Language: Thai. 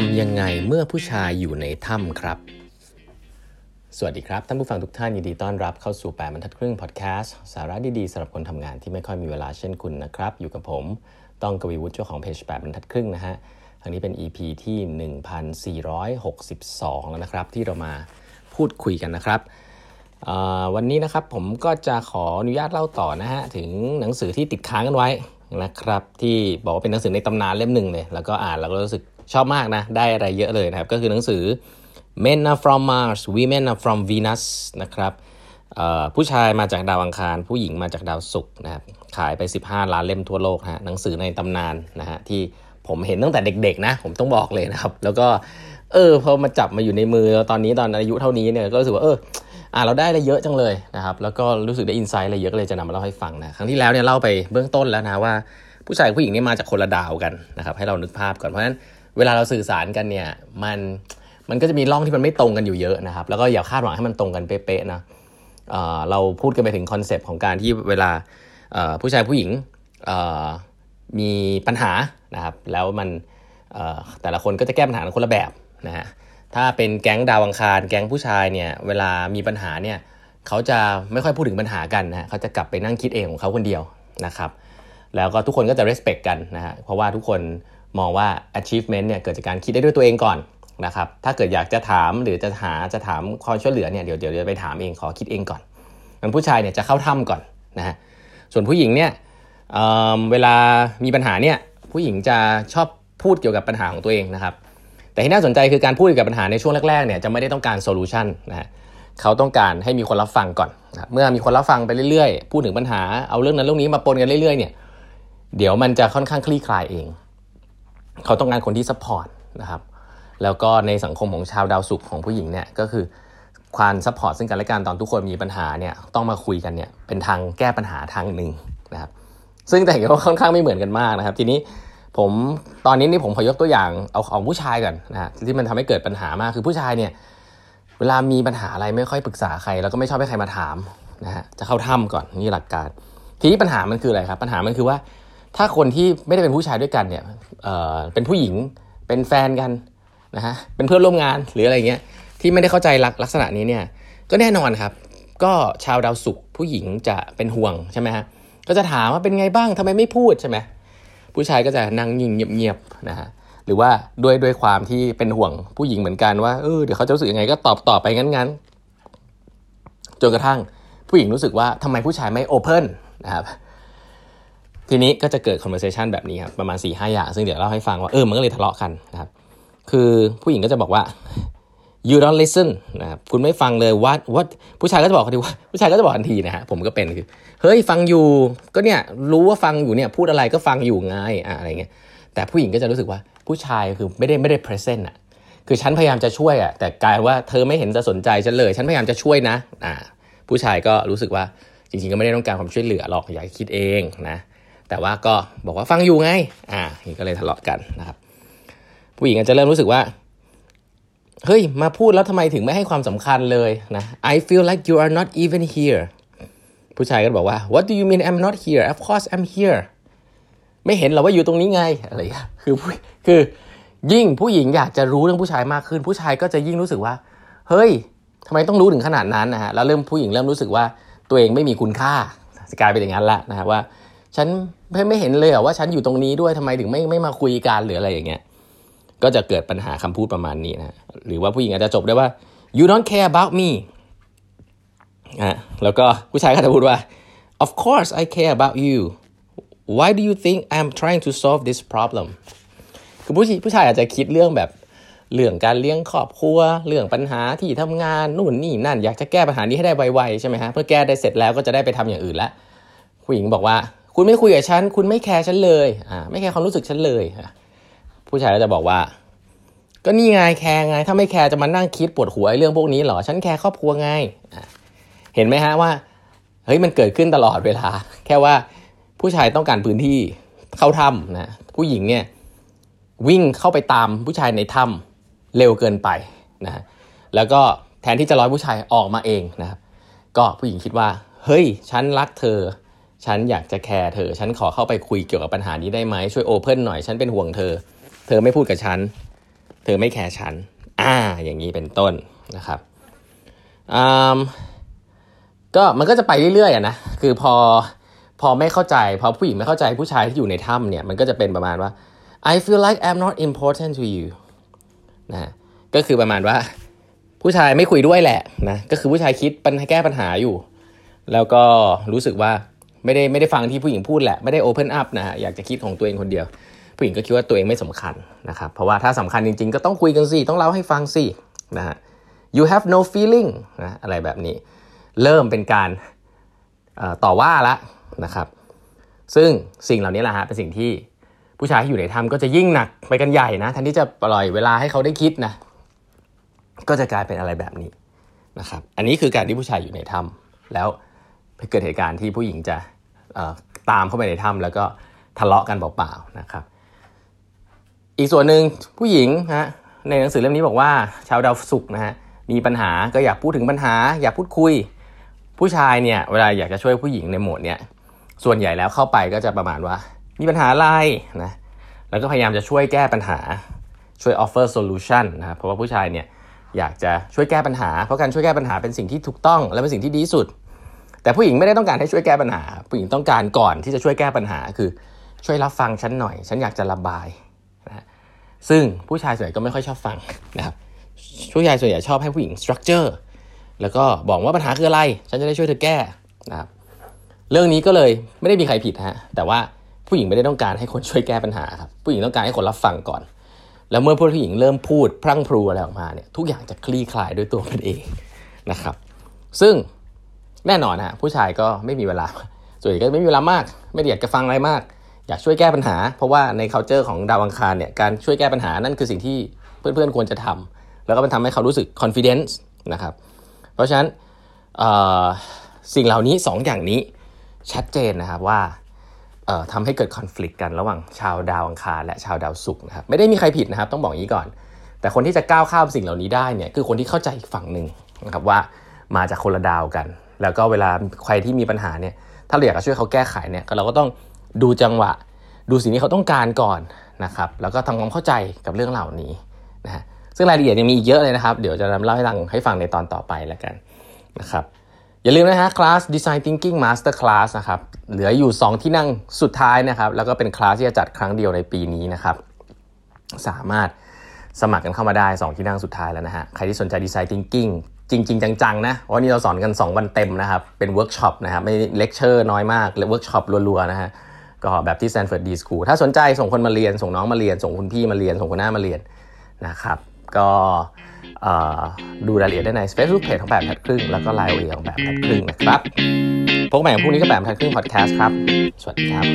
ทำยังไงเมื่อผู้ชายอยู่ในถ้ำครับ สวัสดีครับ ท่านผู้ฟังทุกท่านยินดีต้อนรับเข้าสู่ 8บรรทัดครึ่งพอดแคสต์สาระดีๆสำหรับคนทำงานที่ไม่ค่อยมีเวลาเช่นคุณนะครับ อยู่กับผมต้องกวีวุฒิเจ้าของเพจ8บรรทัดครึ่งนะฮะครั้งนี้เป็น EP ที่ 1462 แล้วนะครับ ที่เรามาพูดคุยกันนะครับวันนี้นะครับผมก็จะขออนุญาตเล่าต่อนะฮะถึงหนังสือที่ติดค้างกันไว้นะครับ ที่บอกว่าเป็นหนังสือในตำนานเล่มหนึ่งเลยแล้วก็อ่านแล้วก็รู้สึก ชอบมากนะ ได้อะไรเยอะเลยนะครับ ก็คือหนังสือ Men are from Mars Women are from Venus นะครับผู้ชายมาจากดาวอังคาร ผู้หญิงมาจากดาวศุกร์นะครับขายไป 15 ล้านเล่มทั่วโลกฮะหนังสือในตำนานนะฮะที่ผมเห็นตั้งแต่เด็กๆนะ ผมต้องบอกเลยนะครับ แล้วก็เออพอมาจับมาอยู่ในมือตอนนี้ตอนอายุเท่านี้เนี่ยก็รู้สึกว่าเอออ่าเราได้อะไรเยอะจังเลยนะครับแล้วก็รู้สึกได้อินไซต์อะไรเยอะเลยจะนำมาเล่าให้ฟังนะครั้งที่แล้วเนี่ยเล่าไปเบื้องต้นแล้วนะว่าผู้ชายผู้หญิงนี่มาจากคนละดาวกันนะครับให้เรานึกภาพก่อนเพราะฉะนั้น เวลาเราสื่อสารกันเนี่ยมันมันก็จะมีร่องที่มันไม่ตรงกันอยู่เยอะนะครับ แล้วก็อย่าคาดหวังให้มันตรงกันเป๊ะๆนะเราพูดกันไปถึง concept ของการที่เวลาผู้ชายผู้หญิงมีปัญหานะครับ แล้วมันแต่ละคนก็จะแก้ปัญหาคนละแบบนะฮะถ้าเป็นแก๊งดาวอังคาร แก๊งผู้ชายเนี่ยเวลามีปัญหาเนี่ยเขาจะไม่ค่อยพูดถึงปัญหากันนะเขาจะกลับไปนั่งคิดเองของเขาคนเดียวนะครับ แล้วก็ทุกคนก็จะ respect กันนะฮะเพราะว่าทุกคน มองว่า achievement เนี่ยเกิดจากการคิดได้ด้วยตัวเองก่อนนะครับถ้าเกิดอยากจะถามหรือจะหาจะถามความช่วยเหลือเนี่ยเดี๋ยวเดี๋ยวไปถามเองขอคิดเองก่อนมันผู้ชายเนี่ยจะเข้าถ้ำก่อนนะฮะส่วนผู้หญิงเนี่ยเเวลามีปัญหาเนี่ยผู้หญิงจะชอบพูดเกี่ยวกับปัญหาของตัวเองนะครับแต่ที่น่าสนใจคือการพูดเกี่ยวกับปัญหาในช่วงแรกๆเนี่ยจะไม่ได้ต้องการโซลูชันนะฮะเขาต้องการให้มีคนรับฟังก่อนนะเมื่อมีคนรับฟังไปเรื่อยๆ พูดถึงปัญหาเอาเรื่องนั้นเรื่องนี้มาปนกันเรื่อยๆเนี่ยเดี๋ยวมันจะค่อนข้างคลี่คลายเอง เขาต้องการคนที่ support นะครับแล้วก็ในสังคมของชาวดาวศุกร์ของผู้หญิงเนี่ยก็คือความ support ซึ่งกันและกันตอนทุกคนมีปัญหาเนี่ยต้องมาคุยกันเนี่ยเป็นทางแก้ปัญหาทางหนึ่งนะครับซึ่งแต่เห็นว่าค่อนข้างไม่เหมือนกันมากนะครับ ทีนี้ผมตอนนี้นี่ผมขอยกตัวอย่างเอาของผู้ชายก่อนนะฮะที่มันทำให้เกิดปัญหามากคือผู้ชายเนี่ยเวลามีปัญหาอะไรไม่ค่อยปรึกษาใคร แล้วก็ไม่ชอบให้ใครมาถามนะฮะจะเข้าถ้ำก่อนนี่หลักการ ทีนี้ปัญหามันคืออะไรครับ ปัญหามันคือว่า ถ้าคนที่ไม่ได้เป็นผู้ชายด้วยกันเนี่ยเเป็นผู้หญิงเป็นแฟนกันนะฮะเป็นเพื่อนร่วมงานหรืออะไรเงี้ยที่ไม่ได้เข้าใจลักลักษณะนี้เนี่ยก็แน่นอนครับ ก็ชาวดาวศุกร์ผู้หญิงจะเป็นห่วงใช่ไหมฮะก็จะถามว่าเป็นไงบ้างทำไมไม่พูดใช่ไหมผู้ชายก็จะนั่งยิงเงียบๆนะฮะหรือว่าด้วยด้วยความที่เป็นห่วงผู้หญิงเหมือนกันว่าเออเดี๋ยวเขาจะรู้สึกยังไงก็ตอบตอบไปงั้นๆจนกระทั่งผู้หญิงรู้สึกว่าทำไมผู้ชายไม่โอเพนนะครับ ทีนี้ก็จะเกิด conversation แบบนี้ครับประมาณ4ี่ห้าอย่าง ซึ่งเดี๋ยวเล่าให้ฟังว่าเออมันก็เลยทะเลาะกันนะครับคือผู้หญิงก็จะบอกว่า you don't listen นะครับคุณไม่ฟังเลย what what ผู้ชายก็จะบอกเขาทีว่าผู้ชายก็จะบอกทันทีนะฮะผมก็เป็นคือเฮ้ยฟังอยู่ก็เนี่ยรู้ว่าฟังอยู่เนี่ยพูดอะไรก็ฟังอยู่ไงอะอะไรเงี้ยแต่ผู้หญิงก็จะรู้สึกว่าผู้ชายคือไม่ได้ไม่ได้ present อะคือฉันพยายามจะช่วยอะแต่กลายว่าเธอไม่เห็นจะสนใจฉันเลย ฉันพยายามจะช่วยนะอ่าผู้ชายก็รู้สึกว่าจริงๆก็ไม่ได้ต้องการความช่วยเหลือหรอกอยากคิดเองนะ แต่ว่าก็บอกว่าฟังอยู่ไง อ่าก็เลยทะเลาะกันนะครับ ผู้หญิงอาจจะเริ่มรู้สึกว่า เฮ้ย มาพูดแล้วทำไมถึงไม่ให้ความสำคัญเลยนะ I feel like you are not even here ผู้ชายก็บอกว่า What do you mean I'm not here Of course I'm here ไม่เห็นหรอว่าอยู่ตรงนี้ไง อะไรคือคือยิ่งผู้หญิงอยากจะรู้เรื่องผู้ชายมากขึ้น ผู้ชายก็จะยิ่งรู้สึกว่า เฮ้ยทำไมต้องรู้ถึงขนาดนั้นนะฮะแล้วเริ่มผู้หญิงเริ่มรู้สึกว่าตัวเองไม่มีคุณค่ากลายเป็นอย่างนั้นละนะฮะว่า ฉันไม่ไม่เห็นเลยว่าฉันอยู่ตรงนี้ด้วยทำไมถึงไม่ไม่มาคุยกันหรืออะไรอย่างเงี้ย ก็จะเกิดปัญหาคำพูดประมาณนี้นะหรือว่าผู้หญิงอาจจะจบได้ว่า you don't care about me อะแล้วก็ผู้ชายก็จะพูดว่า of course I care about you why do you think I'm trying to solve this problem คือผู้ผู้ชายอาจจะคิดเรื่องแบบเรื่องการเลี้ยงครอบครัว เรื่องปัญหาที่ทำงานนู่นนี่นั่น อยากจะแก้ปัญหานี้ให้ได้ไวๆใช่ไหมฮะเพื่อแก้ได้เสร็จแล้วก็จะได้ไปทำอย่างอื่นล้วผู้หญิงบอกว่า คุณไม่คุยกับฉัน คุณไม่แคร์ฉันเลยอ่าไม่แคร์ความรู้สึกฉันเลยผู้ชายก็จะบอกว่า ก็นี่ไงแคร์ไง ถ้าไม่แคร์จะมานั่งคิดปวดหัวเรื่องพวกนี้หรอ ฉันแคร์ครอบครัวไงเห็นไหมฮะว่าเฮ้ยมันเกิดขึ้นตลอดเวลา แค่ว่าผู้ชายต้องการพื้นที่เข้าถ้ำนะผู้หญิงเนี่ยวิ่งเข้าไปตามผู้ชายในถ้ำเร็วเกินไปนะแล้วก็แทนที่จะรอให้ผู้ชายออกมาเองนะครับก็ผู้หญิงคิดว่า เฮ้ย ฉันรักเธอ ฉันอยากจะแคร์เธอ ฉันขอเข้าไปคุยเกี่ยวกับปัญหานี้ได้ไหมช่วย open หน่อย ฉันเป็นห่วงเธอ เธอไม่พูดกับฉัน เธอไม่แคร์ฉัน อ่า อย่างนี้เป็นต้นนะครับอืมก็มันก็จะไปเรื่อยๆนะ คือพอพอไม่เข้าใจ พอผู้หญิงไม่เข้าใจผู้ชายที่อยู่ในถ้ำเนี่ย มันก็จะเป็นประมาณว่า I feel like I'm not important to you นะก็คือประมาณว่า ผู้ชายไม่คุยด้วยแหละนะ ก็คือผู้ชายคิดปัญหาแก้ปัญหาอยู่ แล้วก็รู้สึกว่า ไม่ได้ไม่ได้ฟังที่ผู้หญิงพูดแหละไม่ได้ open up นะฮะอยากจะคิดของตัวเองคนเดียว ผู้หญิงก็คิดว่าตัวเองไม่สำคัญนะครับเพราะว่าถ้าสำคัญจริง ๆ ก็ต้องคุยกันสิต้องเล่าให้ฟังสินะฮะ you have no feeling นะอะไรแบบนี้ เริ่มเป็นการต่อว่าละนะครับ ซึ่งสิ่งเหล่านี้แหละฮะเป็นสิ่งที่ผู้ชายที่อยู่ในถ้ำก็จะยิ่งหนักไปกันใหญ่นะทันที่จะปล่อยเวลาให้เขาได้คิดนะก็จะกลายเป็นอะไรแบบนี้นะครับ อันนี้คือการที่ผู้ชายอยู่ในถ้ำแล้วเกิดเหตุการณ์ที่ผู้หญิงจะ ตามเข้าไปในถ้ำแล้วก็ทะเลาะกันเปล่าๆนะครับ อีกส่วนหนึ่งผู้หญิงฮะในหนังสือเล่มนี้บอกว่า ชาวดาวศุกร์นะฮะมีปัญหาก็อยากพูดถึงปัญหา อยากพูดคุย ผู้ชายเนี่ยเวลาอยากจะช่วยผู้หญิงในโหมดเนี่ยส่วนใหญ่แล้วเข้าไปก็จะประมาณว่า มีปัญหาอะไรนะแล้วก็พยายามจะช่วยแก้ปัญหาช่วย offer solution นะเพราะว่าผู้ชายเนี่ยอยากจะช่วยแก้ปัญหา เพราะการช่วยแก้ปัญหาเป็นสิ่งที่ถูกต้องและเป็นสิ่งที่ดีสุด แต่ผู้หญิงไม่ได้ต้องการให้ช่วยแก้ปัญหา ผู้หญิงต้องการก่อนที่จะช่วยแก้ปัญหา คือช่วยรับฟังฉันหน่อย ฉันอยากจะระบายนะซึ่งผู้ชายส่วนใหญ่ก็ไม่ค่อยชอบฟังนะครับผู้ชายส่วนใหญ่ชอบให้ผู้หญิง structure แล้วก็บอกว่าปัญหาคืออะไร ฉันจะได้ช่วยเธอแก้นะครับเรื่องนี้ก็เลยไม่ได้มีใครผิดฮะแต่ว่าผู้หญิงไม่ได้ต้องการให้คนช่วยแก้ปัญหาครับผู้หญิงต้องการให้คนรับฟังก่อน แล้วเมื่อผู้หญิงเริ่มพูดพรั่งพรูอะไรออกมาเนี่ยทุกอย่างจะคลี่คลายด้วยตัวมันเองนะครับ ซึ่ง แน่นอนฮะผู้ชายก็ไม่มีเวลา ส่วนใหญ่ก็ไม่มีเวลามาก ไม่ได้อยากจะฟังอะไรมาก อยากช่วยแก้ปัญหา เพราะว่าใน c u เจอร์ของดาวอังคารเนี่ยการช่วยแก้ปัญหานั่นคือสิ่งที่เพื่อนๆควรจะทำแล้วก็มันทำให้เขารู้สึก confidence นะครับเพราะฉะนั้นสิ่งเหล่านี้ 2ออย่างนี้ชัดเจนนะครับว่าทำให้เกิดคอน FLICT กันระหว่างชาวดาวอังคารและชาวดาวศุกร์นะครับไม่ได้มีใครผิดนะครับต้องบอกอย่างนี้ก่อน แต่คนที่จะก้าวข้ามสิ่งเหล่านี้ได้เนี่ยคือคนที่เข้าใจอีกฝั่งหนึ่งนะครับว่ามาจากคนละดาวกัน แล้วก็เวลาใครที่มีปัญหาเนี่ยถ้าเราอยากจะช่วยเขาแก้ไขเนี่ยเราก็ต้องดูจังหวะ ดูสิ่งที่เขาต้องการก่อนนะครับแล้วก็ทำความเข้าใจกับเรื่องเหล่านี้นะฮะซึ่งรายละเอียดยังมีอีกเยอะเลยนะครับ เดี๋ยวจะนำเล่าให้ฟังให้ฟังในตอนต่อไปแล้วกันนะครับอย่าลืมนะฮะคลาส Design Thinking Master Class นะครับเหลืออยู่ 2 ที่นั่งสุดท้ายนะครับแล้วก็เป็นคลาสที่จะจัดครั้งเดียวในปีนี้นะครับสามารถสมัครกันเข้ามาได้ 2 ที่นั่งสุดท้ายแล้วนะฮะใครที่สนใจ Design Thinking จริง ๆ จังๆนะวันนี้เราสอนกัน 2 วันเต็มนะครับ เป็นเวิร์กช็อปนะครับ ไม่เลคเชอร์น้อยมากเลยเวิร์กช็อปรัวๆนะฮะก็แบบที่ Stanford D School ถ้าสนใจส่งคนมาเรียน ส่งน้องมาเรียน ส่งคุณพี่มาเรียน ส่งหัวหน้ามาเรียนนะครับ ก็ดูรายละเอียดได้ใน Facebook Page ของแปดบรรทัดครึ่ง แล้วก็ Line เวของแบบทัดครึ่งนะครับพบใหม่พรุ่งนี้ก็แปดบรรทัดครึ่งพอดแคสต์ครับ สวัสดีครับ